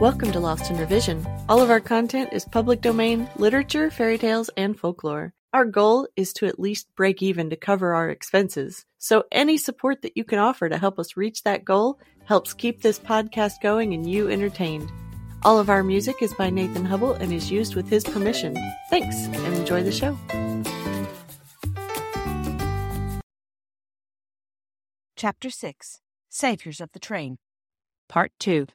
Welcome to Lost in Revision. All of our content is public domain, literature, fairy tales, and folklore. Our goal is to at least break even to cover our expenses. So any support that you can offer to help us reach that goal helps keep this podcast going and you entertained. All of our music is by Nathan Hubble and is used with his permission. Thanks and enjoy the show. Chapter 6 Saviors of the Train Part 2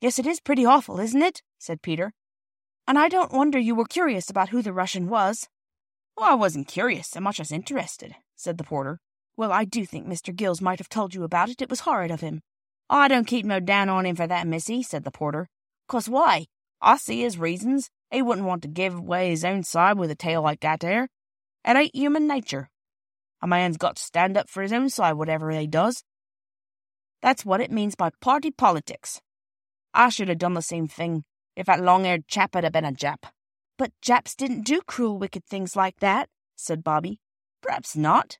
Yes, it is pretty awful, isn't it? said Peter. And I don't wonder you were curious about who the Russian was. I wasn't curious so much as interested, said the porter. Well, I do think Mr. Gills might have told you about it. It was horrid of him. I don't keep no down on him for that, missy, said the porter. Cause why? I see his reasons. He wouldn't want to give away his own side with a tale like that there. It ain't human nature. A man's got to stand up for his own side, whatever he does. That's what it means by party politics. I should have done the same thing if that long haired chap had been a Jap. But Japs didn't do cruel, wicked things like that, said Bobby. Perhaps not,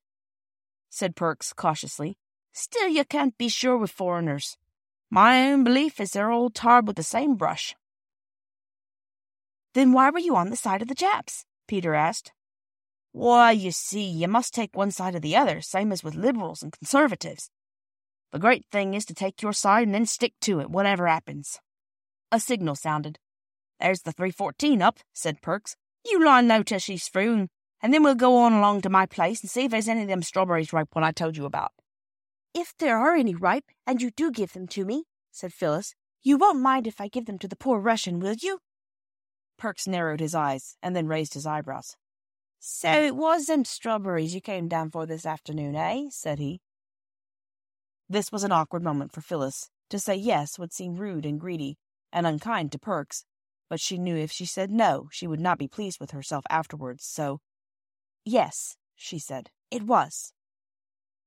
said Perks cautiously. Still, you can't be sure with foreigners. My own belief is they're all tarred with the same brush. Then why were you on the side of the Japs? Peter asked. Why, you see, you must take one side or the other, same as with liberals and conservatives. The great thing is to take your side and then stick to it, whatever happens. A signal sounded. There's the 314 up, said Perks. You lie low till she's through, and then we'll go on along to my place and see if there's any of them strawberries ripe what I told you about. If there are any ripe, and you do give them to me, said Phyllis, you won't mind if I give them to the poor Russian, will you? Perks narrowed his eyes and then raised his eyebrows. So it was them strawberries you came down for this afternoon, eh? said he. This was an awkward moment for Phyllis. To say yes would seem rude and greedy and unkind to Perks, but she knew if she said no, she would not be pleased with herself afterwards, so. Yes, she said, it was.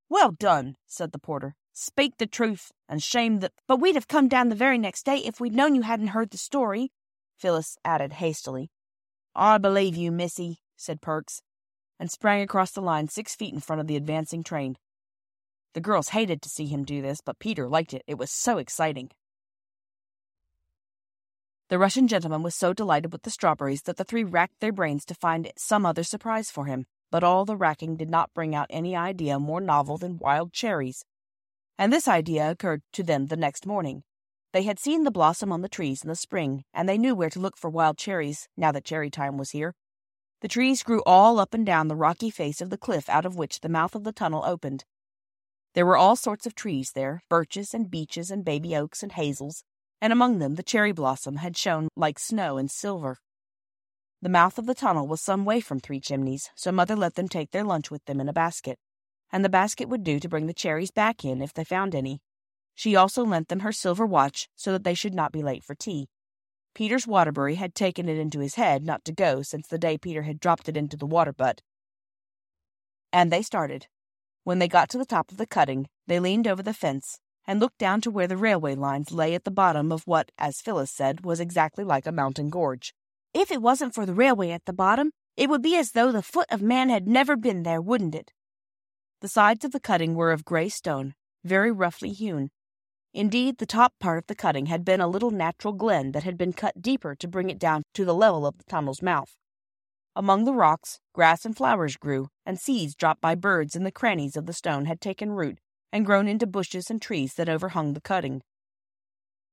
Well done, said the porter. Speak the truth, and shame the. But we'd have come down the very next day if we'd known you hadn't heard the story, Phyllis added hastily. I believe you, missy, said Perks, and sprang across the line six feet in front of the advancing train. The girls hated to see him do this, but Peter liked it. It was so exciting. The Russian gentleman was so delighted with the strawberries that the three racked their brains to find some other surprise for him, but all the racking did not bring out any idea more novel than wild cherries. And this idea occurred to them the next morning. They had seen the blossom on the trees in the spring, and they knew where to look for wild cherries now that cherry time was here. The trees grew all up and down the rocky face of the cliff out of which the mouth of the tunnel opened. There were all sorts of trees there birches and beeches and baby oaks and hazels, and among them the cherry blossom had shone like snow and silver. The mouth of the tunnel was some way from Three Chimneys, so Mother let them take their lunch with them in a basket, and the basket would do to bring the cherries back in if they found any. She also lent them her silver watch so that they should not be late for tea. Peters Waterbury had taken it into his head not to go since the day Peter had dropped it into the water butt. And they started. When they got to the top of the cutting, they leaned over the fence and looked down to where the railway lines lay at the bottom of what, as Phyllis said, was exactly like a mountain gorge. If it wasn't for the railway at the bottom, it would be as though the foot of man had never been there, wouldn't it? The sides of the cutting were of gray stone, very roughly hewn. Indeed, the top part of the cutting had been a little natural glen that had been cut deeper to bring it down to the level of the tunnel's mouth. Among the rocks, grass and flowers grew, and seeds dropped by birds in the crannies of the stone had taken root and grown into bushes and trees that overhung the cutting.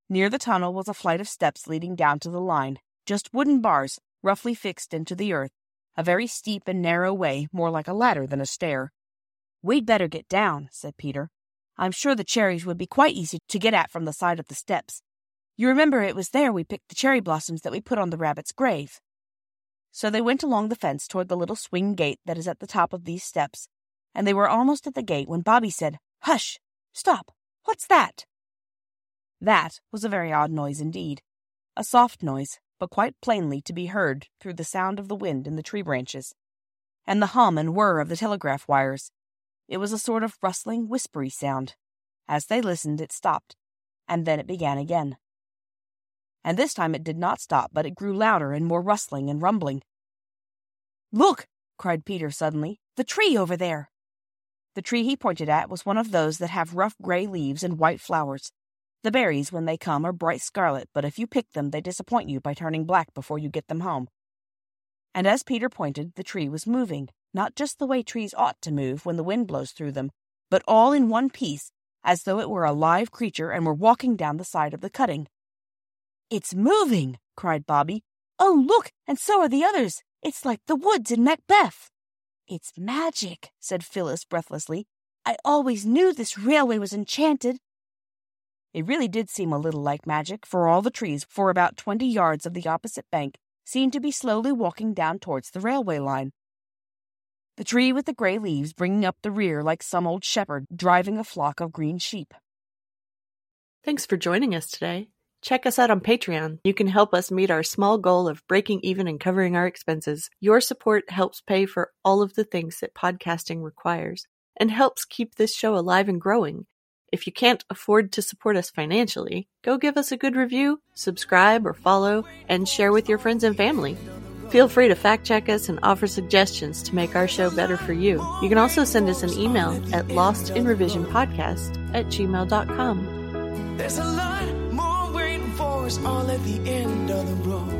Near the tunnel was a flight of steps leading down to the line, just wooden bars roughly fixed into the earth, a very steep and narrow way, more like a ladder than a stair. We'd better get down, said Peter. I'm sure the cherries would be quite easy to get at from the side of the steps. You remember it was there we picked the cherry blossoms that we put on the rabbit's grave. So they went along the fence toward the little swing gate that is at the top of these steps, and they were almost at the gate when Bobby said, Hush! Stop! What's that? That was a very odd noise indeed. A soft noise, but quite plainly to be heard through the sound of the wind in the tree branches, and the hum and whir of the telegraph wires. It was a sort of rustling, whispery sound. As they listened, it stopped, and then it began again. And this time it did not stop, but it grew louder and more rustling and rumbling. Look! cried Peter suddenly. The tree over there! The tree he pointed at was one of those that have rough gray leaves and white flowers. The berries, when they come, are bright scarlet, but if you pick them, they disappoint you by turning black before you get them home. And as Peter pointed, the tree was moving, not just the way trees ought to move when the wind blows through them, but all in one piece, as though it were a live creature and were walking down the side of the cutting. It's moving! cried Bobby. Oh, look, and so are the others. It's like the woods in Macbeth. It's magic, said Phyllis breathlessly. I always knew this railway was enchanted. It really did seem a little like magic, for all the trees for about twenty yards of the opposite bank seemed to be slowly walking down towards the railway line. The tree with the gray leaves bringing up the rear like some old shepherd driving a flock of green sheep. Thanks for joining us today. Check us out on Patreon. You can help us meet our small goal of breaking even and covering our expenses. Your support helps pay for all of the things that podcasting requires and helps keep this show alive and growing. If you can't afford to support us financially, go give us a good review, subscribe or follow, and share with your friends and family. Feel free to fact check us and offer suggestions to make our show better for you. You can also send us an email at lostinrevisionpodcast at gmail.com. There's a lot us all at the end of the road.